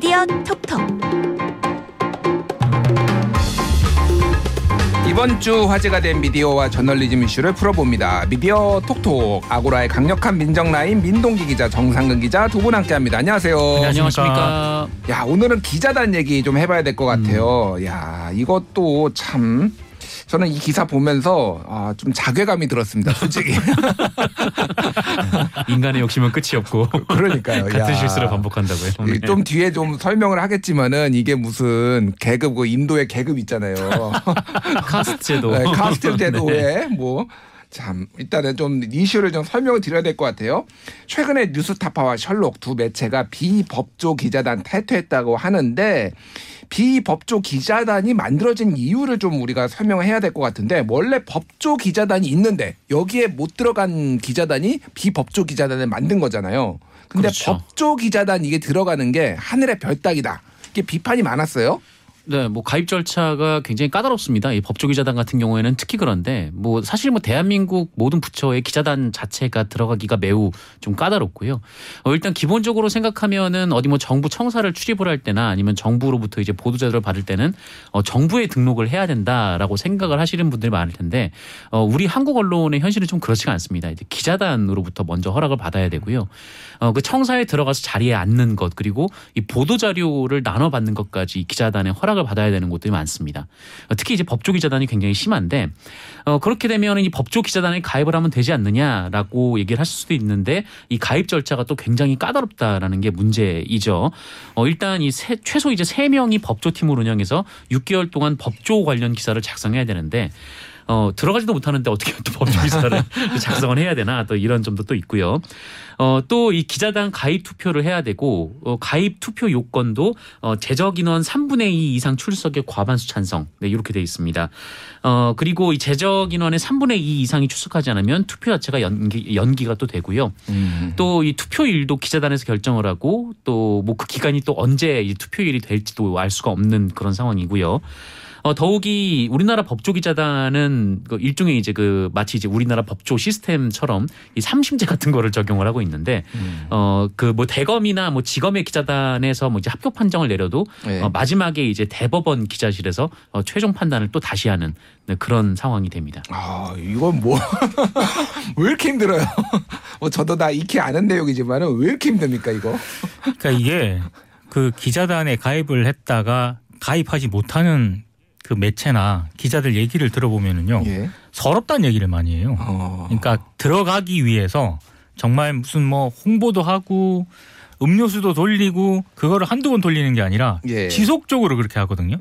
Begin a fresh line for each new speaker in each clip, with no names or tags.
미디어 톡톡
이번 주 화제가 된 미디어와 저널리즘 이슈를 풀어봅니다. 미디어 톡톡 아고라의 강력한 민정 라인 민동기 기자 정상근 기자 두 분 함께합니다. 안녕하세요.
네, 안녕하십니까.
야 오늘은 기자단 얘기 좀 해봐야 될 것 같아요.
음.
야 이것도 참 저는 이 기사 보면서 아, 좀 자괴감이 들었습니다. 솔직히
인간의 욕심은 끝이 없고
그러니까요.
같은
야.
실수를 반복한다고요. 네.
이- 좀 뒤에 좀 설명을 하겠지만은 이게 무슨 계급 그 인도의 계급 있잖아요.
카스트 제도.
네, 카스트
네.
제도에 뭐. 참 일단은 좀 이슈를 좀 설명을 드려야 될 것 같아요. 최근에 뉴스타파와 셜록 두 매체가 비법조 기자단 탈퇴했다고 하는데 비법조 기자단이 만들어진 이유를 좀 우리가 설명을 해야 될 것 같은데 원래 법조 기자단이 있는데 여기에 못 들어간 기자단이 비법조 기자단을 만든 거잖아요. 근데
그렇죠.
법조 기자단 이게 들어가는 게 하늘의 별 따기다. 이게 비판이 많았어요.
네, 뭐 가입 절차가 굉장히 까다롭습니다. 이 법조기자단 같은 경우에는 특히 그런데 뭐 사실 뭐 대한민국 모든 부처의 기자단 자체가 들어가기가 매우 좀 까다롭고요. 어, 일단 기본적으로 생각하면은 어디 뭐 정부 청사를 출입을 할 때나 아니면 정부로부터 이제 보도 자료를 받을 때는 어, 정부에 등록을 해야 된다라고 생각을 하시는 분들이 많을 텐데 어, 우리 한국 언론의 현실은 좀 그렇지가 않습니다. 이제 기자단으로부터 먼저 허락을 받아야 되고요. 어, 그 청사에 들어가서 자리에 앉는 것 그리고 이 보도 자료를 나눠 받는 것까지 이 기자단의 허락을 받아야 되는 곳들이 많습니다. 어, 특히 이제 법조 기자단이 굉장히 심한데 어, 그렇게 되면 이 법조 기자단에 가입을 하면 되지 않느냐라고 얘기를 하실 수도 있는데 이 가입 절차가 또 굉장히 까다롭다라는 게 문제이죠. 어, 일단 이 세, 최소 이제 세 명이 법조팀을 운영해서 6개월 동안 법조 관련 기사를 작성해야 되는데 어, 들어가지도 못하는데 어떻게 또 법조 기사를 작성을 해야 되나 또 이런 점도 또 있고요. 어, 또 이 기자단 가입 투표를 해야 되고 어, 가입 투표 요건도 어, 재적 인원 3분의 2 이상 출석의 과반수 찬성 네, 이렇게 돼 있습니다. 어, 그리고 이 재적 인원의 3분의 2 이상이 출석하지 않으면 투표 자체가 연기, 연기가 또 되고요. 또이 투표일도 기자단에서 결정을 하고 또 뭐 그 기간이 또 언제 이 투표일이 될지도 알 수가 없는 그런 상황이고요. 어, 더욱이 우리나라 법조기자단은 그 일종의 이제 그 마치 이제 우리나라 법조 시스템처럼 이 삼심제 같은 거를 적용을 하고 있는데 어, 그 뭐 대검이나 뭐 지검의 기자단에서 뭐 이제 합격 판정을 내려도
네.
어, 마지막에 이제 대법원 기자실에서 어, 최종 판단을 또 다시 하는 네, 그런 상황이 됩니다.
아, 이건 뭐, 왜 이렇게 힘들어요? 뭐, 저도 다 익히 아는 내용이지만은 왜 이렇게 힘듭니까, 이거?
그러니까 이게 그 기자단에 가입을 했다가 가입하지 못하는 그 매체나 기자들 얘기를 들어보면은요
예.
서럽다는 얘기를 많이 해요.
어.
그러니까 들어가기 위해서 정말 무슨 뭐 홍보도 하고 음료수도 돌리고 그거를 한두 번 돌리는 게 아니라
예.
지속적으로 그렇게 하거든요.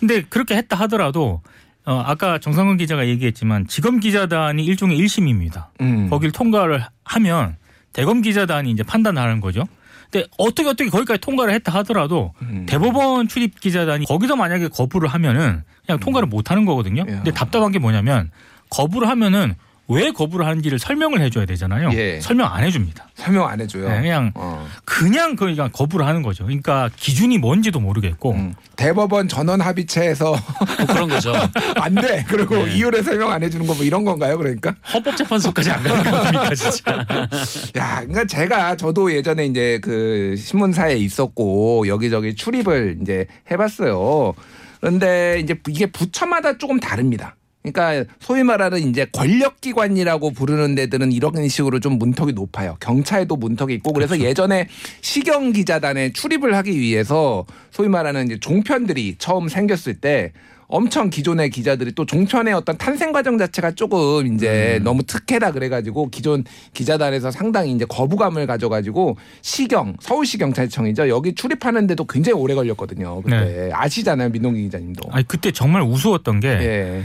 근데 그렇게 했다 하더라도 어 아까 정상근 기자가 얘기했지만 지검 기자단이 일종의 1심입니다.
음.
거길 통과를 하면 대검 기자단이 이제 판단하는 거죠. 근데 어떻게 어떻게 거기까지 통과를 했다 하더라도
음.
대법원 출입 기자단이 거기서 만약에 거부를 하면은 그냥 통과를 못 하는 거거든요.
야.
근데 답답한 게 뭐냐면 거부를 하면은 왜 거부를 하는지를 설명을 해줘야 되잖아요.
예.
설명 안 해줍니다.
설명 안 해줘요.
네, 그냥
어.
그냥 그러니까 거부를 하는 거죠. 그러니까 기준이 뭔지도 모르겠고
음. 대법원 전원 합의체에서
뭐 그런 거죠.
안 돼. 그리고
네.
이유를 설명 안 해주는 거 뭐 이런 건가요? 그러니까.
헌법재판소까지 안 가는 겁니까 진짜.
야, 그러니까 제가 저도 예전에 이제 그 신문사에 있었고 여기저기 출입을 이제 해봤어요. 그런데 이제 이게 부처마다 조금 다릅니다. 그러니까 소위 말하는 이제 권력기관이라고 부르는 데들은 이런 식으로 좀 문턱이 높아요. 경찰도 문턱이 있고 그래서 예전에 시경 기자단에 출입을 하기 위해서 소위 말하는 이제 종편들이 처음 생겼을 때 엄청 기존의 기자들이 또 종편의 어떤 탄생 과정 자체가 조금 이제 너무 특혜다 그래가지고 기존 기자단에서 상당히 이제 거부감을 가져가지고 시경 서울시 경찰청이죠 여기 출입하는데도 굉장히 오래 걸렸거든요. 그때 아시잖아요 민동기 기자님도.
아니 그때 정말 우스웠던 게
예.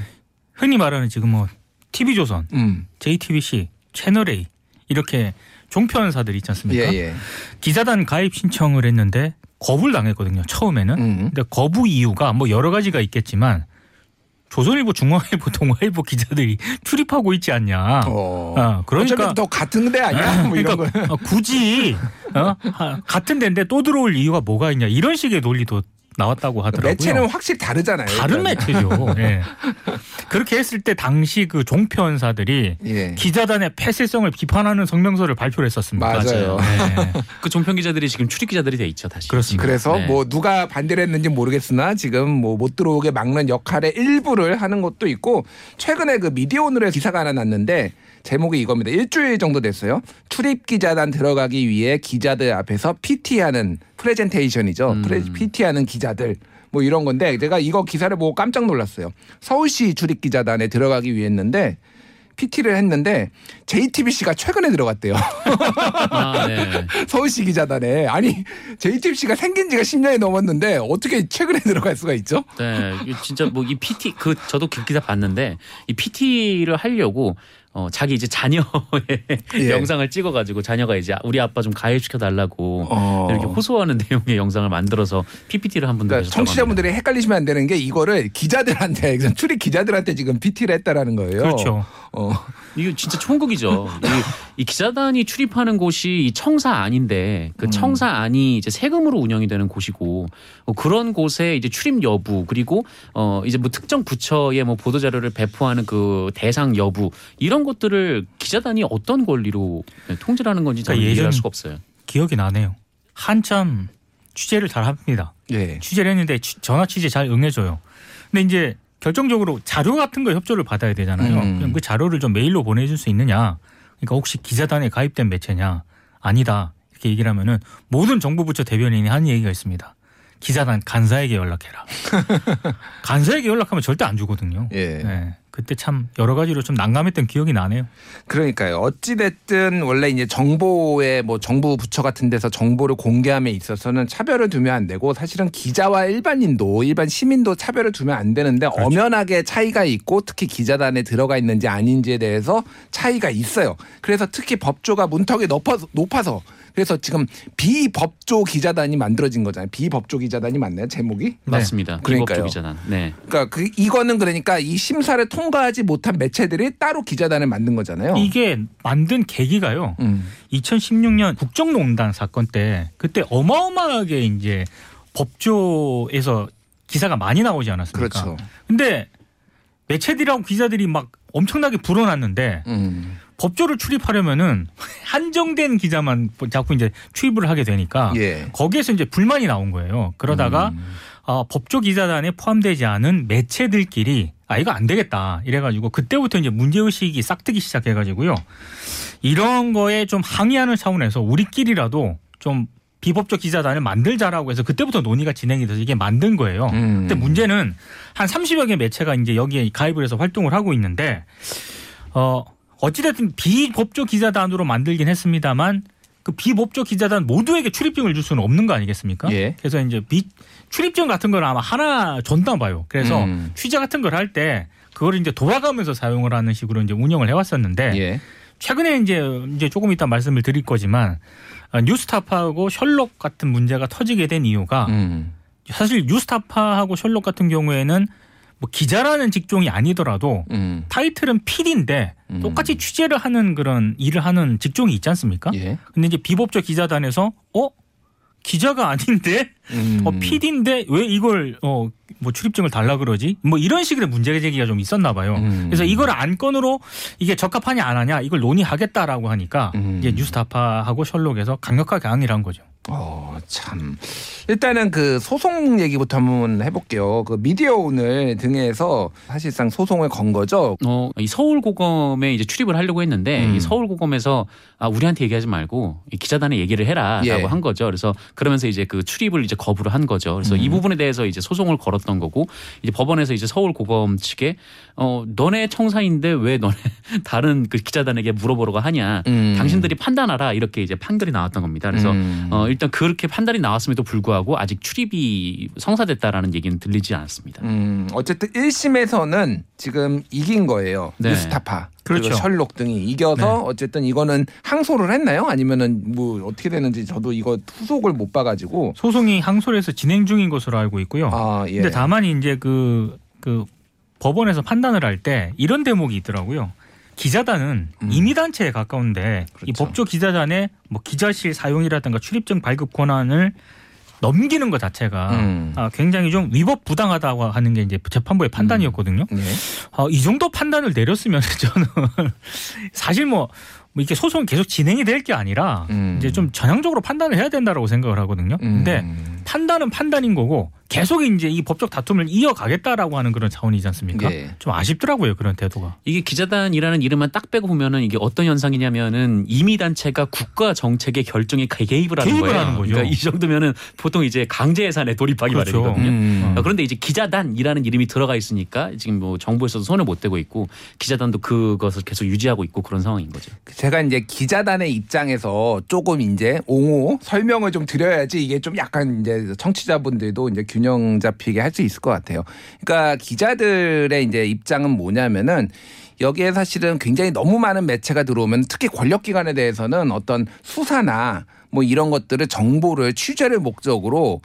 흔히 말하는 지금 뭐 TV조선,
음.
JTBC, 채널A 이렇게 종편사들 있지 않습니까?
예, 예.
기자단 가입 신청을 했는데 거부를 당했거든요. 처음에는.
음.
근데 거부 이유가 뭐 여러 가지가 있겠지만 조선일보, 중앙일보, 동아일보 기자들이 출입하고 있지 않냐.
어.
어, 그러니까
어차피 또 같은 데 아니야? 뭐 이런
그러니까 굳이 어? 하- 같은 데인데 또 들어올 이유가 뭐가 있냐 이런 식의 논리도 나왔다고 하더라고요.
매체는 확실히 다르잖아요.
다른. 매체죠. 예. 그렇게 했을 때 당시 그 종편사들이
예.
기자단의 폐쇄성을 비판하는 성명서를 발표를 했었습니다.
맞아요.
네.
그 종편 기자들이 지금 출입 기자들이 돼 있죠 다시.
그렇습니다.
그래서
네.
뭐 누가 반대를 했는지 모르겠으나 지금 뭐 못 들어오게 막는 역할의 일부를 하는 것도 있고 최근에 그 미디어 오늘에 기사가 하나 났는데 제목이 이겁니다. 일주일 정도 됐어요. 출입 기자단 들어가기 위해 기자들 앞에서 PT하는 프레젠테이션이죠.
음.
프레, PT하는 기자들 뭐 이런 건데 제가 이거 기사를 보고 깜짝 놀랐어요. 서울시 출입 기자단에 들어가기 위해 했는데 PT를 했는데 JTBC가 최근에 들어갔대요.
아, 네.
서울시 기자단에 아니 JTBC가 생긴 지가 10년이 넘었는데 어떻게 최근에 들어갈 수가 있죠?
네, 진짜 뭐 이 PT 그 저도 그 기사 봤는데 이 PT를 하려고 어 자기 이제 자녀의
예.
영상을 찍어가지고 자녀가 이제 우리 아빠 좀 가해시켜 달라고
어.
이렇게 호소하는 내용의 영상을 만들어서 PPT를 한 분도
그러니까. 청취자분들이 헷갈리시면 안 되는 게 이거를 기자들한테 출입 기자들한테 지금 PT를 했다라는 거예요.
그렇죠.
어.
이거 진짜 총극이죠. 이, 이 기자단이 출입하는 곳이 이 청사 안인데 그
음.
청사 안이 이제 세금으로 운영이 되는 곳이고 어, 그런 곳에 이제 출입 여부 그리고 어 이제 뭐 특정 부처에 뭐 보도 자료를 배포하는 그 대상 여부 이런 것들을 기자단이 어떤 권리로 네, 통제하는 건지
그러니까
이해할
예전-
수가 없어요.
기억이 나네요. 한참 취재를 잘 합니다.
예.
취재를 했는데 취- 전화 취재 잘 응해줘요. 근데 이제 결정적으로 자료 같은 거 협조를 받아야 되잖아요.
음.
그럼 그 자료를 좀 메일로 보내줄 수 있느냐. 그러니까 혹시 기자단에 가입된 매체냐. 아니다. 이렇게 얘기를 하면은 모든 정부 부처 대변인이 하는 얘기가 있습니다. 기자단 간사에게 연락해라. 간사에게 연락하면 절대 안 주거든요.
예.
네. 그때 참 여러 가지로 좀 난감했던 기억이 나네요.
그러니까요. 어찌 됐든 원래 이제 정보에 뭐 정부 부처 같은 데서 정보를 공개함에 있어서는 차별을 두면 안 되고 사실은 기자와 일반인도 일반 시민도 차별을 두면 안 되는데 엄연하게 차이가 있고 특히 기자단에 들어가 있는지 아닌지에 대해서 차이가 있어요. 그래서 특히 법조가 문턱이 높아서, 높아서 그래서 지금 비법조 기자단이 만들어진 거잖아요. 비법조 기자단이 맞나요? 제목이?
맞습니다.
그러니까요.
비법조 기자단. 네.
그러니까 그 이거는 그러니까 이 심사를 통과하지 못한 매체들이 따로 기자단을 만든 거잖아요.
이게 만든 계기가요.
음.
2016년 국정농단 사건 때 그때 어마어마하게 이제 법조에서 기사가 많이 나오지 않았습니까?
그렇죠.
근데 매체들하고 기자들이 막 엄청나게 불어났는데
음.
법조를 출입하려면은 한정된 기자만 자꾸 이제 출입을 하게 되니까
예.
거기에서 이제 불만이 나온 거예요. 그러다가
음.
아, 법조 기자단에 포함되지 않은 매체들끼리 아 이거 안 되겠다 이래가지고 그때부터 이제 문제 의식이 싹트기 시작해가지고요 이런 거에 좀 항의하는 차원에서 우리끼리라도 좀 비법적 기자단을 만들자라고 해서 그때부터 논의가 진행이 돼서 이게 만든 거예요.
음.
근데 문제는 한 30여 개 매체가 이제 여기에 가입을 해서 활동을 하고 있는데 어 어찌됐든 비법적 기자단으로 만들긴 했습니다만 그 비법적 기자단 모두에게 출입증을 줄 수는 없는 거 아니겠습니까?
예.
그래서 이제 비 출입증 같은 걸 아마 하나 줬나 봐요. 그래서
음.
취재 같은 걸 할 때 그걸 이제 돌아가면서 사용을 하는 식으로 이제 운영을 해왔었는데
예.
최근에 이제 이제 조금 이따 말씀을 드릴 거지만 어, 뉴스타파하고 셜록 같은 문제가 터지게 된 이유가
음.
사실 뉴스타파하고 셜록 같은 경우에는 뭐 기자라는 직종이 아니더라도
음.
타이틀은 PD인데
음.
똑같이 취재를 하는 그런 일을 하는 직종이 있지 않습니까?
예.
근데 이제 비법적 기자단에서 어 기자가 아닌데
음.
어 PD인데 왜 이걸 어 뭐 출입증을 달라 그러지? 뭐 이런 식의 문제 제기가 좀 있었나 봐요.
음.
그래서 이걸 안건으로 이게 적합하냐 안 하냐 이걸 논의하겠다라고 하니까
음.
이제 뉴스타파하고 셜록에서 강력하게 항의를 한 거죠.
어, 참. 일단은 그 소송 얘기부터 한번 해볼게요. 그 미디어 오늘 등에서 사실상 소송을 건 거죠.
어, 이 서울고검에 이제 출입을 하려고 했는데
음.
이 서울고검에서 아, 우리한테 얘기하지 말고 이 기자단에 얘기를 해라라고
예.
한 거죠. 그래서 그러면서 이제 그 출입을 이제 거부를 한 거죠. 그래서
음.
이 부분에 대해서 이제 소송을 걸었던 거고 이제 법원에서 이제 서울고검 측에 어, 너네 청사인데 왜 너네 다른 그 기자단에게 물어보라고 하냐.
음.
당신들이 판단하라 이렇게 이제 판결이 나왔던 겁니다. 그래서
음.
어, 일단 그렇게 판단이 나왔음에도 불구하고 아직 출입이 성사됐다라는 얘기는 들리지 않았습니다.
음, 어쨌든 1심에서는 지금 이긴 거예요.
네.
뉴스타파.
그렇죠.
셜록 등이 이겨서
네.
어쨌든 이거는 항소를 했나요? 아니면은 뭐 어떻게 되는지 저도 이거 후속을 못 봐가지고.
소송이 항소에서 진행 중인 것으로 알고 있고요.
아, 예.
근데 다만 이제 그, 그 법원에서 판단을 할 때 이런 대목이 있더라고요. 기자단은
음.
임의단체에 가까운데 이
그렇죠.
법조 기자단의 뭐 기자실 사용이라든가 출입증 발급 권한을 넘기는 것 자체가
음.
아, 굉장히 좀 위법 부당하다고 하는 게 이제 재판부의 판단이었거든요.
네.
어, 이 정도 판단을 내렸으면 저는 사실 뭐, 뭐 이렇게 소송이 계속 진행이 될 게 아니라
음.
이제 좀 전향적으로 판단을 해야 된다라고 생각을 하거든요. 근데
음.
판단은 판단인 거고 계속 이제 이 법적 다툼을 이어가겠다라고 하는 그런 차원이지 않습니까?
예.
좀 아쉽더라고요 그런 태도가.
이게 기자단이라는 이름만 딱 빼고 보면은 이게 어떤 현상이냐면은 이미 단체가 국가 정책의 결정에 개입을 하는
개입을
거예요.
하는 거죠.
그러니까 이 정도면은 보통 이제 강제 예산에 돌입하기
그렇죠.
마련이거든요.
음.
어, 그런데 이제 기자단이라는 이름이 들어가 있으니까 지금 뭐 정부에서도 손을 못 대고 있고 기자단도 그것을 계속 유지하고 있고 그런 상황인 거죠.
제가 이제 기자단의 입장에서 조금 이제 옹호 설명을 좀 드려야지 이게 좀 약간 이제 청취자분들도 이제 균형 잡히게 할 수 있을 것 같아요. 그러니까 기자들의 이제 입장은 뭐냐면은 여기에 사실은 굉장히 너무 많은 매체가 들어오면 특히 권력기관에 대해서는 어떤 수사나 뭐 이런 것들을 정보를 취재를 목적으로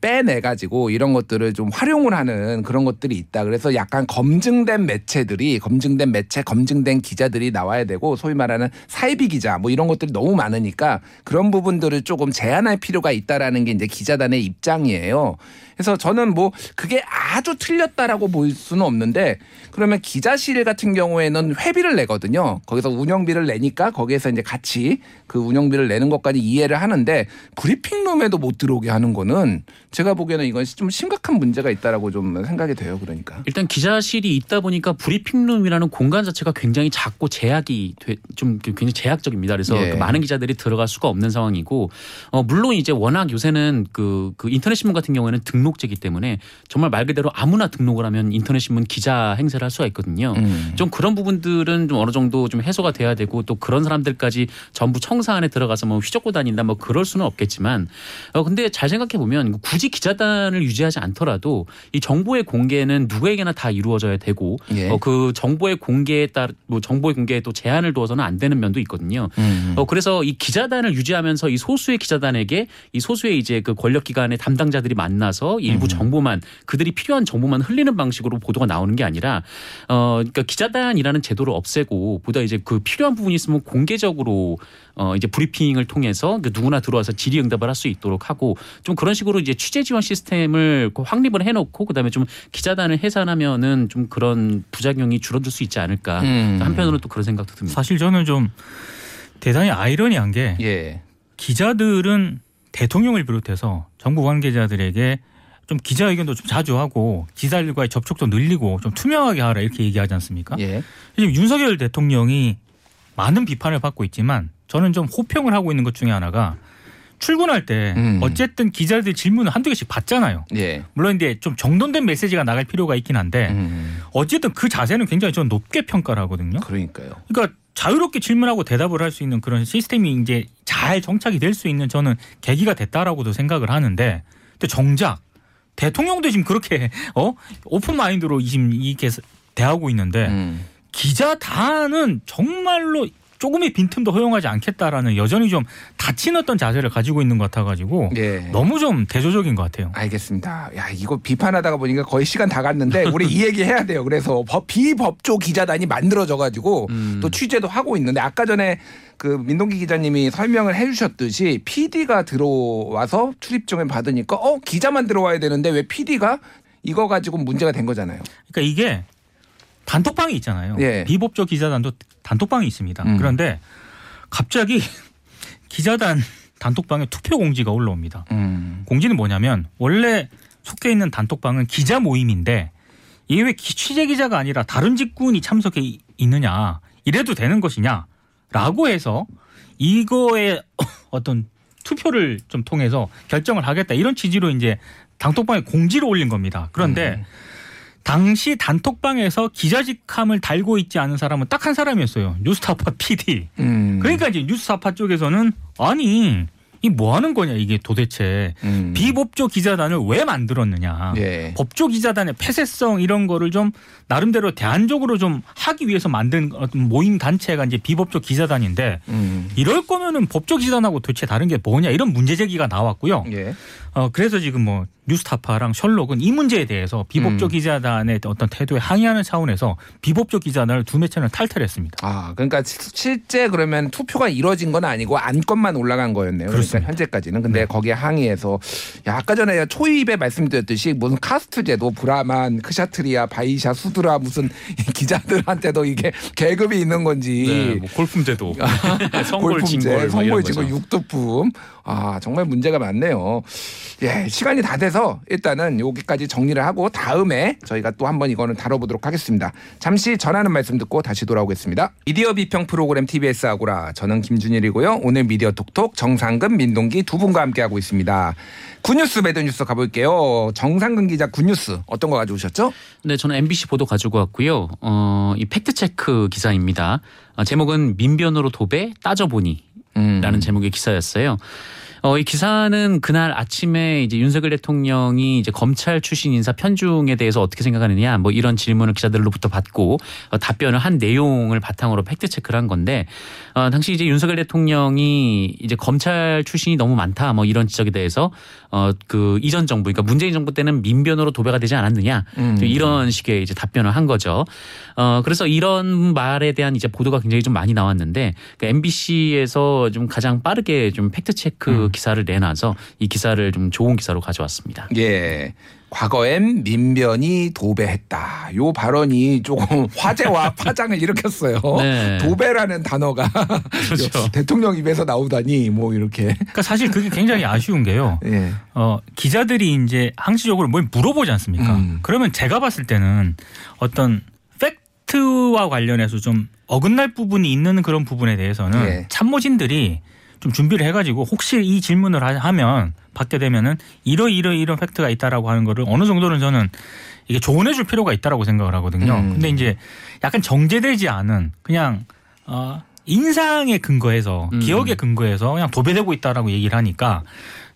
빼내 가지고 이런 것들을 좀 활용을 하는 그런 것들이 있다. 그래서 약간 검증된 매체들이 검증된 매체, 검증된 기자들이 나와야 되고 소위 말하는 사이비 기자 뭐 이런 것들이 너무 많으니까 그런 부분들을 조금 제한할 필요가 있다라는 게 이제 기자단의 입장이에요. 그래서 저는 뭐 그게 아주 틀렸다라고 볼 수는 없는데 그러면 기자실 같은 경우에는 회비를 내거든요. 거기서 운영비를 내니까 거기에서 이제 같이 그 운영비를 내는 것까지 이해 를 하는데 브리핑룸에도 못 들어오게 하는 거는 제가 보기에는 이건 좀 심각한 문제가 있다라고 좀 생각이 돼요. 그러니까.
일단 기자실이 있다 보니까 브리핑룸이라는 공간 자체가 굉장히 작고 제약이 돼- 좀 굉장히 제약적입니다. 그래서
예.
그 많은 기자들이 들어갈 수가 없는 상황이고 어 물론 이제 워낙 요새는 그, 그 인터넷 신문 같은 경우에는 등록제이기 때문에 정말 말 그대로 아무나 등록을 하면 인터넷 신문 기자 행세를 할 수가 있거든요.
음.
좀 그런 부분들은 좀 어느 정도 좀 해소가 돼야 되고 또 그런 사람들까지 전부 청사 안에 들어가서 뭐 휘젓고 다 닌다 뭐 그럴 수는 없겠지만 어 근데 잘 생각해 보면 굳이 기자단을 유지하지 않더라도 이 정보의 공개는 누구에게나 다 이루어져야 되고
예.
어그 정보의 공개에 따라 뭐 정보의 공개에 또 제한을 두어서는 안 되는 면도 있거든요.
음.
어 그래서 이 기자단을 유지하면서 이 소수의 기자단에게 이 소수의 이제 그 권력 기관의 담당자들이 만나서 일부 정보만 그들이 필요한 정보만 흘리는 방식으로 보도가 나오는 게 아니라 어 그러니까 기자단이라는 제도를 없애고 보다 이제 그 필요한 부분이 있으면 공개적으로 어 이제 브리핑을 통해서 그 누구나 들어와서 질의응답을 할 수 있도록 하고 좀 그런 식으로 이제 취재 지원 시스템을 그 확립을 해놓고 그다음에 좀 기자단을 해산하면은 좀 그런 부작용이 줄어들 수 있지 않을까
음.
한편으로는 또 그런 생각도 듭니다.
사실 저는 좀 대단히 아이러니한 게
예.
기자들은 대통령을 비롯해서 정부 관계자들에게 좀 기자회견도 좀 자주 하고 기자들과의 접촉도 늘리고 좀 투명하게 하라 이렇게 얘기하지 않습니까?
예.
지금 윤석열 대통령이 많은 비판을 받고 있지만 저는 좀 호평을 하고 있는 것 중에 하나가 출근할 때
음.
어쨌든 기자들 질문을 한두 개씩 받잖아요.
예.
물론 이제 좀 정돈된 메시지가 나갈 필요가 있긴 한데
음.
어쨌든 그 자세는 굉장히 좀 높게 평가를 하거든요.
그러니까요.
그러니까 자유롭게 질문하고 대답을 할 수 있는 그런 시스템이 이제 잘 정착이 될 수 있는 저는 계기가 됐다라고도 생각을 하는데 근데 정작 대통령도 지금 그렇게 어 오픈 마인드로 지금 이렇게 대하고 있는데
음.
기자 단은 정말로 조금의 빈틈도 허용하지 않겠다라는 여전히 좀 닫힌 어떤 자세를 가지고 있는 것 같아가지고
예.
너무 좀 대조적인 것 같아요.
알겠습니다. 야 이거 비판하다가 보니까 거의 시간 다 갔는데 우리 이 얘기 해야 돼요. 그래서 법, 비법조 기자단이 만들어져 가지고
음.
또 취재도 하고 있는데 아까 전에 그 민동기 기자님이 설명을 해주셨듯이 PD가 들어와서 출입증을 받으니까 어 기자만 들어와야 되는데 왜 PD가 이거 가지고 문제가 된 거잖아요.
그러니까 이게 단톡방이 있잖아요.
예.
비법조 기자단도 단톡방이 있습니다.
음.
그런데 갑자기 기자단 단톡방에 투표 공지가 올라옵니다.
음.
공지는 뭐냐면 원래 속해 있는 단톡방은 기자 모임인데 이게 왜 기- 취재 기자가 아니라 다른 직군이 참석해 이- 있느냐 이래도 되는 것이냐라고 해서 이거에 어떤 투표를 좀 통해서 결정을 하겠다 이런 취지로 이제 단톡방에 공지를 올린 겁니다. 그런데
음.
당시 단톡방에서 기자직함을 달고 있지 않은 사람은 딱 한 사람이었어요. 뉴스타파 PD.
음.
그러니까 이제 뉴스타파 쪽에서는 아니 이 뭐 하는 거냐 이게 도대체
음.
비법조 기자단을 왜 만들었느냐.
예.
법조 기자단의 폐쇄성 이런 거를 좀 나름대로 대안적으로 좀 하기 위해서 만든 어떤 모임 단체가 이제 비법조 기자단인데
음.
이럴 거면은 법조 기자단하고 도대체 다른 게 뭐냐 이런 문제 제기가 나왔고요.
예.
어 그래서 지금 뭐 뉴스타파랑 셜록은 이 문제에 대해서 비법조
음.
기자단의 어떤 태도에 항의하는 차원에서 비법조 기자단을 두 매체는 탈퇴했습니다.
아, 그러니까 시- 실제 그러면 투표가 이루어진 건 아니고 안건만 올라간 거였네요.
그렇습니다. 그렇습니다.
현재까지는. 근데 거기에 항의해서 야, 아까 전에 초입에 말씀드렸듯이 무슨 카스트 제도 브라만, 크샤트리아, 바이샤, 수드라 무슨 이 기자들한테도 이게 계급이 있는 건지
네, 뭐 골품 제도 성골
골품제,
진골 뭐
성골 진골. 육두품. 아 정말 문제가 많네요. 예 시간이 다 돼서 일단은 여기까지 정리를 하고 다음에 저희가 또 한번 이거는 다뤄보도록 하겠습니다. 잠시 전하는 말씀 듣고 다시 돌아오겠습니다. 미디어 비평 프로그램 TBS 아고라 저는 김준일이고요. 오늘 미디어 톡톡 정상근 민동기 두 분과 함께하고 있습니다. Good news bad news 가볼게요. 정상근 기자 good news 어떤 거 가져오셨죠?
네, 저는 MBC 보도 가지고 왔고요. 어, 이 팩트 체크 기사입니다. 어, 제목은 민변으로 도배 따져보니
음.
라는 제목의 기사였어요. 어, 이 기사는 그날 아침에 이제 윤석열 대통령이 이제 검찰 출신 인사 편중에 대해서 어떻게 생각하느냐 뭐 이런 질문을 기자들로부터 받고 어, 답변을 한 내용을 바탕으로 팩트 체크를 한 건데 어, 당시 이제 윤석열 대통령이 이제 검찰 출신이 너무 많다 뭐 이런 지적에 대해서 어, 그 이전 정부 그러니까 문재인 정부 때는 민변으로 도배가 되지 않았느냐
음.
좀 이런 식의 이제 답변을 한 거죠. 어, 그래서 이런 말에 대한 이제 보도가 굉장히 좀 많이 나왔는데 그 MBC에서 좀 가장 빠르게 좀 팩트 체크 기사를 내놔서 이 기사를 좀 좋은 기사로 가져왔습니다.
예. 과거엔 민변이 도배했다. 요 발언이 조금 화제와 파장을 일으켰어요.
네.
도배라는 단어가
그렇죠.
대통령 입에서 나오다니 뭐 이렇게.
그러니까 사실 그게 굉장히 아쉬운 게요.
예.
어, 기자들이 이제 항시적으로 뭘 물어보지 않습니까?
음.
그러면 제가 봤을 때는 어떤 팩트와 관련해서 좀 어긋날 부분이 있는 그런 부분에 대해서는
예.
참모진들이 좀 준비를 해가지고 혹시 이 질문을 하- 하면 받게 되면은 이러 이러 이런 팩트가 있다라고 하는 거를 어느 정도는 저는 이게 조언해 줄 필요가 있다라고 생각을 하거든요.
음.
근데 이제 약간 정제되지 않은 그냥 어, 인상에 근거해서
음.
기억에 근거해서 그냥 도배되고 있다라고 얘기를 하니까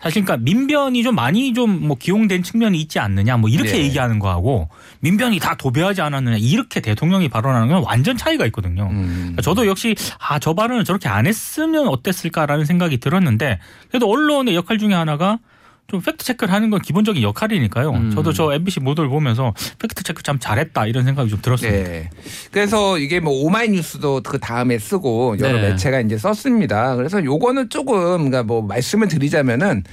사실 그러니까 민변이 좀 많이 좀 뭐 기용된 측면이 있지 않느냐 뭐 이렇게
네.
얘기하는 거하고 민변이 다 도배하지 않았느냐 이렇게 대통령이 발언하는 건 완전 차이가 있거든요.
음.
그러니까 저도 역시 아 저 발언을 저렇게 안 했으면 어땠을까라는 생각이 들었는데 그래도 언론의 역할 중에 하나가 좀 팩트 체크를 하는 건 기본적인 역할이니까요.
음.
저도 저 MBC 보도를 보면서 팩트 체크 참 잘했다 이런 생각이 좀 들었습니다.
네. 그래서 이게 뭐 오마이뉴스도 그 다음에 쓰고 여러
네.
매체가 이제 썼습니다. 그래서 요거는 조금 그러니까 뭐 말씀을 드리자면은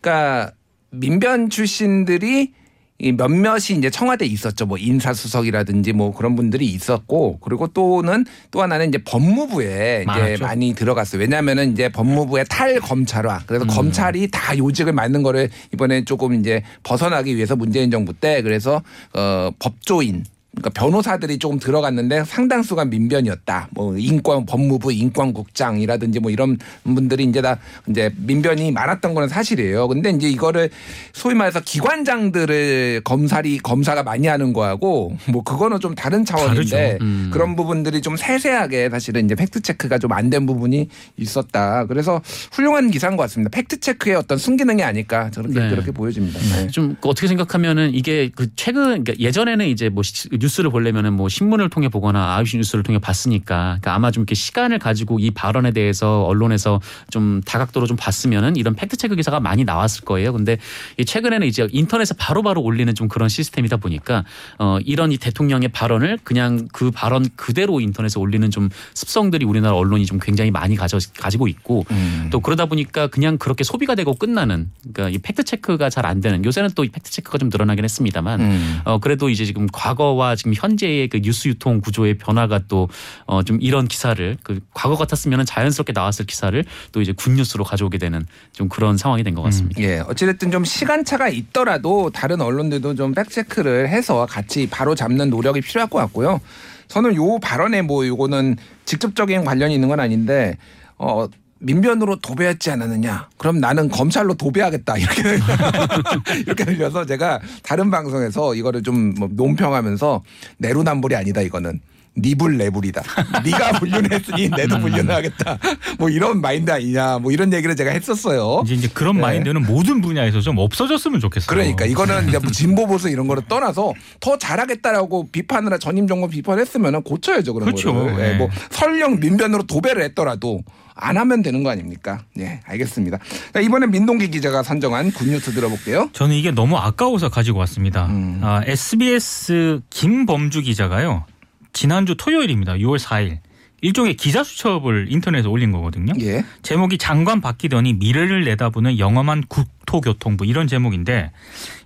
그러니까 민변 출신들이 이 몇몇이 이제 청와대에 있었죠. 뭐 인사수석이라든지 뭐 그런 분들이 있었고 그리고 또는 또 하나는 이제 법무부에 이제
많았죠.
많이 들어갔어요. 왜냐하면은 이제 법무부의 탈검찰화. 그래서 검찰이 다 요직을 맡는 거를 이번에 조금 이제 벗어나기 위해서 문재인 정부 때 그래서 어 법조인 그러니까 변호사들이 조금 들어갔는데 상당수가 민변이었다. 뭐 인권 법무부 인권국장이라든지 뭐 이런 분들이 이제 다 이제 민변이 많았던 거는 사실이에요. 근데 이제 이거를 소위 말해서 기관장들을 검사리 검사가 많이 하는 거하고 뭐 그거는 좀 다른 차원인데.
음.
그런 부분들이 좀 세세하게 사실은 이제 팩트 체크가 좀 안 된 부분이 있었다. 그래서 훌륭한 기사인 것 같습니다. 팩트 체크의 어떤 순기능이 아닐까 저렇게
네.
그렇게 보여집니다. 네.
좀 어떻게 생각하면은 이게 그 최근 그러니까 예전에는 이제 뭐 시- 뉴스를 보려면은 뭐 신문을 통해 보거나 아홉시 뉴스를 통해 봤으니까 그러니까 아마 좀 이렇게 시간을 가지고 이 발언에 대해서 언론에서 좀 다각도로 좀 봤으면은 이런 팩트 체크 기사가 많이 나왔을 거예요. 근데 이 최근에는 이제 인터넷에 바로 바로 올리는 좀 그런 시스템이다 보니까 어 이런 이 대통령의 발언을 그냥 그 발언 그대로 인터넷에 올리는 좀 습성들이 우리나라 언론이 좀 굉장히 많이 가져 가지고 있고
음.
또 그러다 보니까 그냥 그렇게 소비가 되고 끝나는 그러니까 이 팩트 체크가 잘 안 되는 요새는 또 이 팩트 체크가 좀 늘어나긴 했습니다만
음.
어 그래도 이제 지금 과거와 지금 현재의 그 뉴스 유통 구조의 변화가 또 어 좀 이런 기사를 그 과거 같았으면 자연스럽게 나왔을 기사를 또 이제 굿뉴스로 가져오게 되는 좀 그런 상황이 된 것 같습니다.
예, 어찌됐든 좀 시간차가 있더라도 다른 언론들도 좀 팩체크를 해서 같이 바로 잡는 노력이 필요할 것 같고요. 저는 요 발언에 뭐 요거는 직접적인 관련이 있는 건 아닌데 어 민변으로 도배했지 않았느냐? 그럼 나는 검찰로 도배하겠다 이렇게 이렇게 들려서 제가 다른 방송에서 이거를 좀뭐 논평하면서 내로남불이 아니다 이거는. 니불 내불이다. 네가 불륜했으니 내도 불륜하겠다. 뭐 이런 마인드 아니냐. 뭐 이런 얘기를 제가 했었어요.
이제, 이제 그런
네.
마인드는 모든 분야에서 좀 없어졌으면 좋겠어요.
그러니까 이거는 이제 뭐 진보 보수 이런 거를 떠나서 더 잘하겠다라고 비판을 전임 정권 비판했으면은 고쳐야죠 그런
그렇죠.
거를. 예,
예.
뭐 설령 민변으로 도배를 했더라도 안 하면 되는 거 아닙니까? 예, 알겠습니다. 자, 이번에 민동기 기자가 선정한 굿뉴스 들어볼게요.
저는 이게 너무 아까워서 가지고 왔습니다.
음.
아, SBS 김범주 기자가요. 지난주 토요일입니다. 6월 4일 일종의 기자 수첩을 인터넷에 올린 거거든요.
예.
제목이 장관 바뀌더니 미래를 내다보는 영험한 국토교통부 이런 제목인데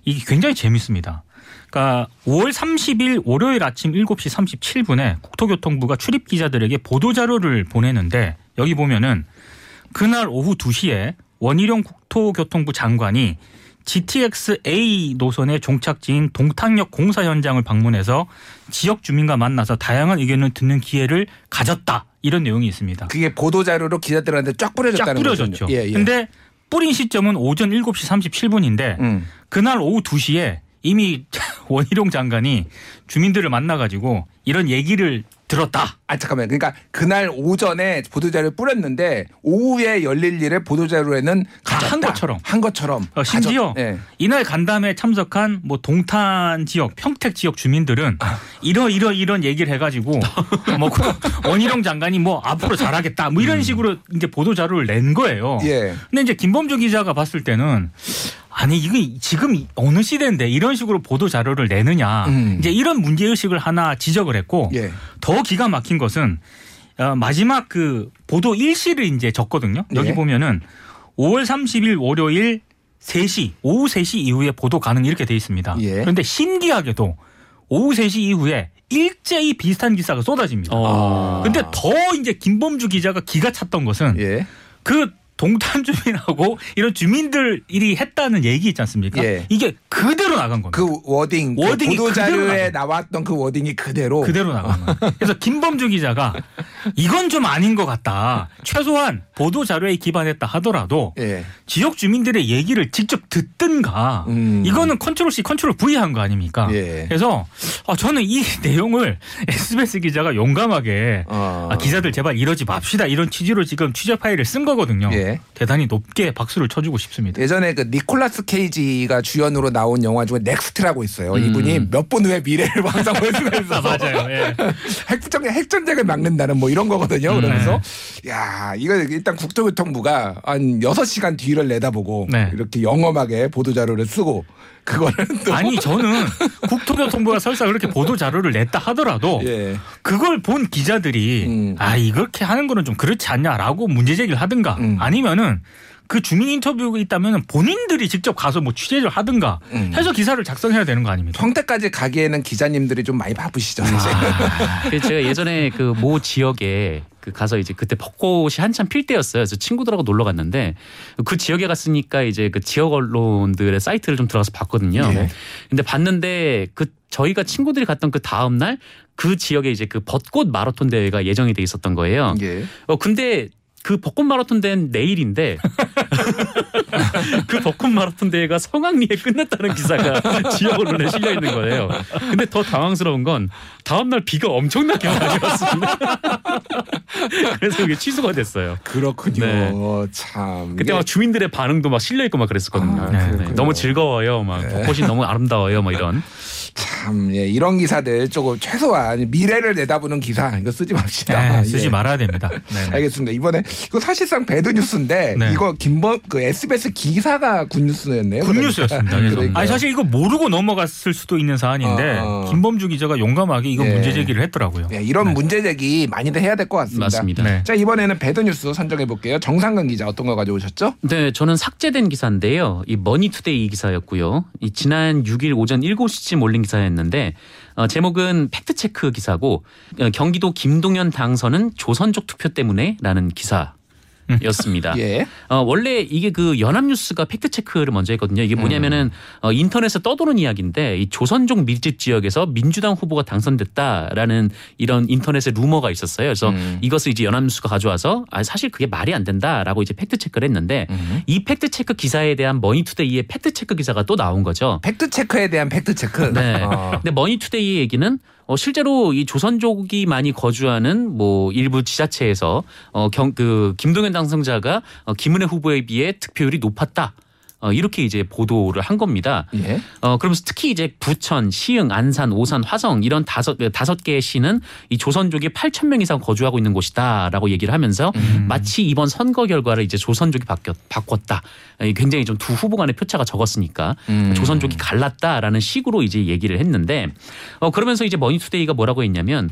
이게 굉장히 재밌습니다. 그러니까 5월 30일 월요일 아침 7시 37분에 국토교통부가 출입 기자들에게 보도 자료를 보내는데 여기 보면은 그날 오후 2시에 원희룡 국토교통부 장관이 GTX-A 노선의 종착지인 동탄역 공사 현장을 방문해서 지역 주민과 만나서 다양한 의견을 듣는 기회를 가졌다. 이런 내용이 있습니다.
그게 보도 자료로 기자들한테 쫙 뿌려졌다는
쫙 뿌려졌죠.
거죠. 예, 예.
근데 뿌린 시점은 오전 7시 37분인데
음.
그날 오후 2시에 이미 원희룡 장관이 주민들을 만나 가지고 이런 얘기를 들었다.
아 잠깐만. 그러니까 그날 오전에 보도자료 를 뿌렸는데 오후에 열릴 일에 보도자료에는.
한 것처럼.
한 것처럼.
어, 심지어
예.
이날 간담회에 참석한 뭐 동탄 지역, 평택 지역 주민들은
아.
이러 이러 이런 얘기를 해가지고 뭐 원희룡 장관이 뭐 앞으로 잘하겠다 뭐 이런 식으로 이제 보도 자료를 낸 거예요.
음. 예.
근데 이제 김범주 기자가 봤을 때는 아니 이거 지금 어느 시대인데 이런 식으로 보도 자료를 내느냐
음.
이제 이런 문제 의식을 하나 지적을 했고
예.
더 기가 막힌 것은 어, 마지막 그 보도 일시를 이제 적거든요. 여기
예.
보면은 5월 30일 월요일 3시 오후 3시 이후에 보도 가능 이렇게 돼 있습니다.
예.
그런데 신기하게도 오후 3시 이후에 일제히 비슷한 기사가 쏟아집니다.
어.
근데 더 이제 김범주 기자가 기가 찼던 것은
예.
그 동탄 주민하고 이런 주민들이 했다는 얘기 있지 않습니까?
예.
이게 그대로 나간 겁니다.
그
wording, wording이
그 보도
그대로
자료에
나가.
나왔던 그 wording이 그대로.
그대로 나간 거예요. 그래서 김범주 기자가 이건 좀 아닌 것 같다. 최소한 보도 자료에 기반했다 하더라도
예.
지역 주민들의 얘기를 직접 듣든가
음.
이거는 control C, control V 한 거 아닙니까?
예.
그래서 아, 저는 이 내용을 SBS 기자가 용감하게
어.
아, 기자들 제발 이러지 맙시다 이런 취지로 지금 취재 파일을 쓴 거거든요.
예.
대단히 높게 박수를 쳐주고 싶습니다.
예전에 그 니콜라스 케이지가 주연으로 나온 영화 중에 Next라고 있어요. 이분이 몇분 후에 미래를 완성할 수가 있어서
음. 맞아요. 예.
핵전 핵전쟁을 막는다는 뭐 이런 거거든요.
음,
그러면서 야 이거 일단 국토교통부가 한 6시간 뒤를 내다보고
네.
이렇게 영험하게 보도 자료를 쓰고 그거는 또
아니 저는 국토교통부가 설사 그렇게 보도 자료를 냈다 하더라도
예.
그걸 본 기자들이
음.
아 이렇게 하는 거는 좀 그렇지 않냐라고 문제 제기를 하든가
음.
아니면은 그 주민 인터뷰가 있다면 본인들이 직접 가서 뭐 취재를 하든가
음.
해서 기사를 작성해야 되는 거 아닙니까?
평택까지 가기에는 기자님들이 좀 많이 바쁘시죠 사실.
그 제가 예전에 그 모 지역에 그 가서 이제 그때 벚꽃이 한참 필 때였어요. 그래서 친구들하고 놀러 갔는데 그 지역에 갔으니까 이제 그 지역 언론들의 사이트를 좀 들어가서 봤거든요.
예.
근데 봤는데 그 저희가 친구들이 갔던 그 다음 날 그 지역에 이제 그 벚꽃 마라톤 대회가 예정이 돼 있었던 거예요.
예.
어 근데 그 벚꽃 마라톤 대회는 내일인데 그 벚꽃 마라톤 대회가 성황리에 끝났다는 기사가 지역 언론에 실려 있는 거예요. 근데 더 당황스러운 건 다음 날 비가 엄청나게 많이 왔습니다. 그래서 그게 취소가 됐어요.
그렇군요.
네.
참.
그때
이게
막 주민들의 반응도 막 실려 있고 막 그랬었거든요.
아,
네.
그렇군요.
너무 즐거워요. 막 벚꽃이 너무 아름다워요. 막 이런.
참 예, 이런 기사들 조금 최소한 미래를 내다보는 기사 이거 쓰지 맙시다.
네, 쓰지
예.
말아야 됩니다. 네, 네.
알겠습니다. 이번에 이거 사실상 배드 뉴스인데
네.
이거 김범 그 SBS 기사가 군 뉴스였네요.
굿뉴스였습니다. 그래서.
그러니까요.
아니 사실 이거 모르고 넘어갔을 수도 있는 사안인데
어, 어.
김범주 기자가 용감하게 이거
예.
문제 제기를 했더라고요.
예, 이런
네.
문제 제기 많이들 해야 될 것 같습니다.
맞습니다.
네.
자 이번에는 bad news 선정해 볼게요. 정상근 기자 어떤 거 가져오셨죠?
네, 저는 삭제된 기사인데요. 이 머니투데이 기사였고요. 이 지난 6일 오전 7시쯤 올린 기사였는데 어, 제목은 fact check 기사고 어, 경기도 김동연 당선은 조선족 투표 때문에라는 기사. 였습니다.
예.
어, 원래 이게 그 연합뉴스가 fact check를 먼저 했거든요. 이게 뭐냐면은 어, 인터넷에 떠도는 이야기인데 이 조선족 밀집 지역에서 민주당 후보가 당선됐다라는 이런 인터넷의 루머가 있었어요. 그래서
음.
이것을 이제 연합뉴스가 가져와서 아, 사실 그게 말이 안 된다라고 이제 fact check를 했는데
음.
이 fact check 기사에 대한 머니투데이의 fact check 기사가 또 나온 거죠.
fact check에 대한 fact check.
네.
어.
근데 머니투데이 얘기는 어, 실제로 이 조선족이 많이 거주하는 뭐 일부 지자체에서 어, 경, 그 김동연 당선자가 어, 김은혜 후보에 비해 득표율이 높았다. 어, 이렇게 이제 보도를 한 겁니다.
예.
어, 그러면서 특히 이제 부천, 시흥, 안산, 오산, 화성 이런 다섯 다섯 개의 시는 이 조선족이 8천 명 이상 거주하고 있는 곳이다라고 얘기를 하면서
음.
마치 이번 선거 결과를 이제 조선족이 바뀌었 바꿨다. 이 굉장히 좀 두 후보 간의 표차가 적었으니까
음.
조선족이 갈랐다라는 식으로 이제 얘기를 했는데 어 그러면서 이제 머니투데이가 뭐라고 했냐면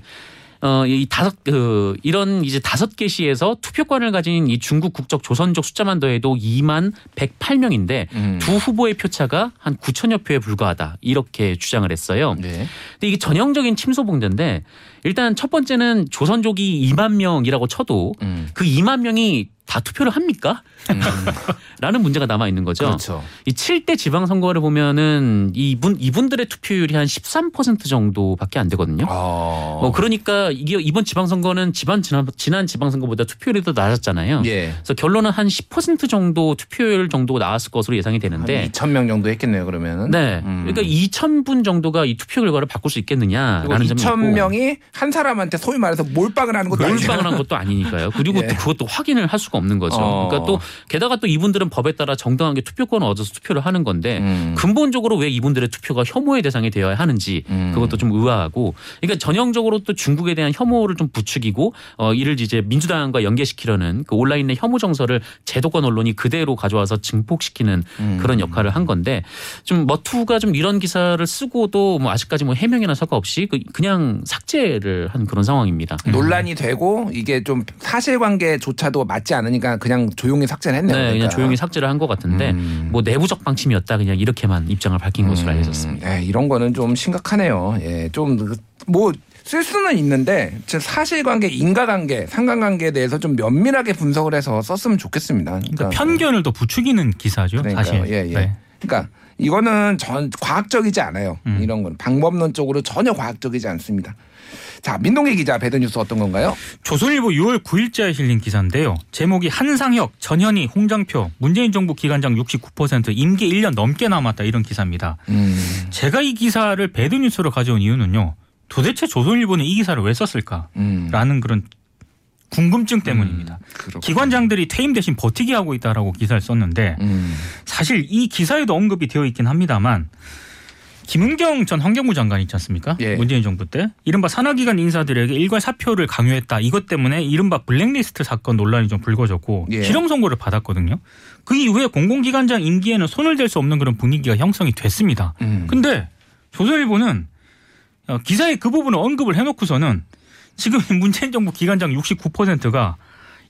어, 이 다섯, 그, 이런 이제 다섯 개 시에서 투표권을 가진 이 중국 국적 조선족 숫자만 더해도 2만 108명인데
음.
두 후보의 표차가 한 9천여 표에 불과하다. 이렇게 주장을 했어요.
네.
근데 이게 전형적인 침소 봉대인데 일단 첫 번째는 조선족이 2만 명이라고 쳐도
음.
그 2만 명이 다 투표를 합니까? 라는 문제가 남아 있는 거죠.
그렇죠.
이 7대 지방 선거를 보면은 이분 이분들의 투표율이 한 13% 정도밖에 안 되거든요.
어.
뭐 그러니까 이게 이번 지방 선거는 지방 지난, 지난 지방 선거보다 투표율이 더 낮았잖아요.
예.
그래서 결론은 한 10% 정도 투표율 정도 나왔을 것으로 예상이 되는데
2천 명 정도 했겠네요. 그러면은.
네.
음.
그러니까 2천 분 정도가 이 투표 결과를 바꿀 수 있겠느냐라는 점이
2천
있고
명이 한 사람한테 소위 말해서 몰빵을 하는 것도.
몰빵을 한 것도 아니니까요. 그리고
예.
또 그것도 확인을 할 수가 없는 거죠.
어.
그러니까 또 게다가 또 이분들은 법에 따라 정당하게 투표권을 얻어서 투표를 하는 건데
음.
근본적으로 왜 이분들의 투표가 혐오의 대상이 되어야 하는지
음.
그것도 좀 의아하고 그러니까 전형적으로 또 중국에 대한 혐오를 좀 부추기고 어 이를 이제 민주당과 연계시키려는 그 온라인 내 혐오 정서를 제도권 언론이 그대로 가져와서 증폭시키는
음.
그런 역할을 한 건데 좀 머투가 좀 이런 기사를 쓰고도 뭐 아직까지 뭐 해명이나 사과 없이 그- 그냥 삭제를 한 그런 상황입니다.
논란이 되고 이게 좀 사실관계조차도 맞지 않 으니까 그냥 조용히 삭제를 했네요.
네, 그냥
그러니까.
조용히 삭제를 한 것 같은데
음.
뭐 내부적 방침이었다 그냥 이렇게만 입장을 밝힌 것으로 알려졌습니다.
음, 예, 이런 거는 좀 심각하네요. 예, 좀 뭐 쓸 수는 있는데 저 사실관계, 인과관계, 상관관계에 대해서 좀 면밀하게 분석을 해서 썼으면 좋겠습니다.
그러니까 편견을 더 부추기는 기사죠.
그러니까요.
사실.
예, 예.
네.
그러니까 이거는 전 과학적이지 않아요.
음.
이런 건 방법론적으로 전혀 과학적이지 않습니다. 자, 민동기 기자 배드 뉴스 어떤 건가요?
조선일보 6월 9일자에 실린 기사인데요. 제목이 한상혁, 전현희, 홍장표, 문재인 정부 기관장 69% 임기 1년 넘게 남았다 이런 기사입니다.
음.
제가 이 기사를 배드 뉴스로 가져온 이유는요. 도대체 조선일보는 이 기사를 왜 썼을까라는
음.
그런 궁금증 때문입니다.
그렇군요.
기관장들이 퇴임 대신 버티기 하고 있다라고 기사를 썼는데
음.
사실 이 기사에도 언급이 되어 있긴 합니다만 김은경 전 환경부 장관 있지 않습니까?
예.
문재인 정부 때 이른바 산하기관 인사들에게 일괄 사표를 강요했다. 이것 때문에 이른바 블랙리스트 사건 논란이 좀 불거졌고
예.
실형 선고를 받았거든요. 그 이후에 공공기관장 임기에는 손을 댈 수 없는 그런 분위기가 형성이 됐습니다.
음.
근데 조선일보는 어, 기사에 그 부분을 언급을 해놓고서는 지금 문재인 정부 기관장 69%가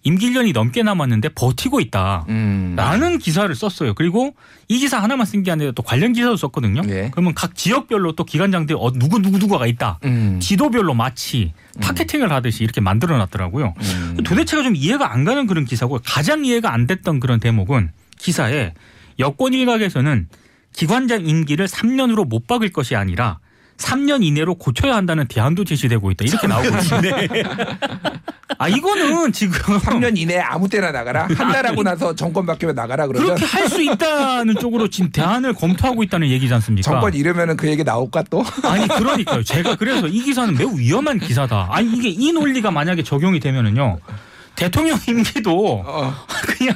임기 1년이 넘게 남았는데 버티고 있다.
음.
라는 기사를 썼어요. 그리고 이 기사 하나만 쓴 게 아니라 또 관련 기사도 썼거든요.
예.
그러면 각 지역별로 또 기관장들이 어, 누구 누구 누구가 있다.
음.
지도별로 마치 타겟팅을 하듯이 이렇게 만들어 놨더라고요.
음.
도대체가 좀 이해가 안 가는 그런 기사고 가장 이해가 안 됐던 그런 대목은 기사에 여권 일각에서는 기관장 임기를 3년으로 못 박을 것이 아니라 3년 이내로 고쳐야 한다는 대안도 제시되고 있다. 이렇게 나오고 있는데. 아, 이거는 지금
3년 이내에 아무 때나 나가라. 한 달 하고 나서 정권 바뀌면 나가라 그러면
그렇게 할 수 있다는 쪽으로 지금 대안을 검토하고 있다는 얘기지 않습니까?
정권 잃으면은 그 얘기 나올까 또?
아니 그러니까요. 제가 그래서 이 기사는 매우 위험한 기사다. 아니 이게 이 논리가 만약에 적용이 되면은요. 대통령 임기도
어,
그냥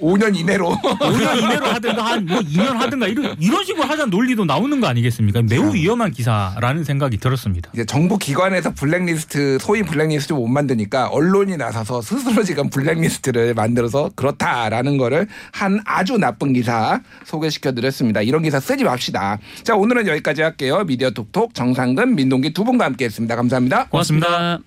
5년 이내로
5년 이내로 하든가 한뭐 2년 하든가 이런 이런 식으로 하자는 논리도 나오는 거 아니겠습니까? 매우 위험한 기사라는 생각이 들었습니다.
이제 정부 기관에서 블랙리스트 소위 블랙리스트 못 만드니까 언론이 나서서 스스로 지금 블랙리스트를 만들어서 그렇다라는 거를 한 아주 나쁜 기사 소개시켜 드렸습니다. 이런 기사 쓰지 맙시다. 자 오늘은 여기까지 할게요. 미디어 톡톡 정상근 민동기 두 분과 함께했습니다. 감사합니다.
고맙습니다.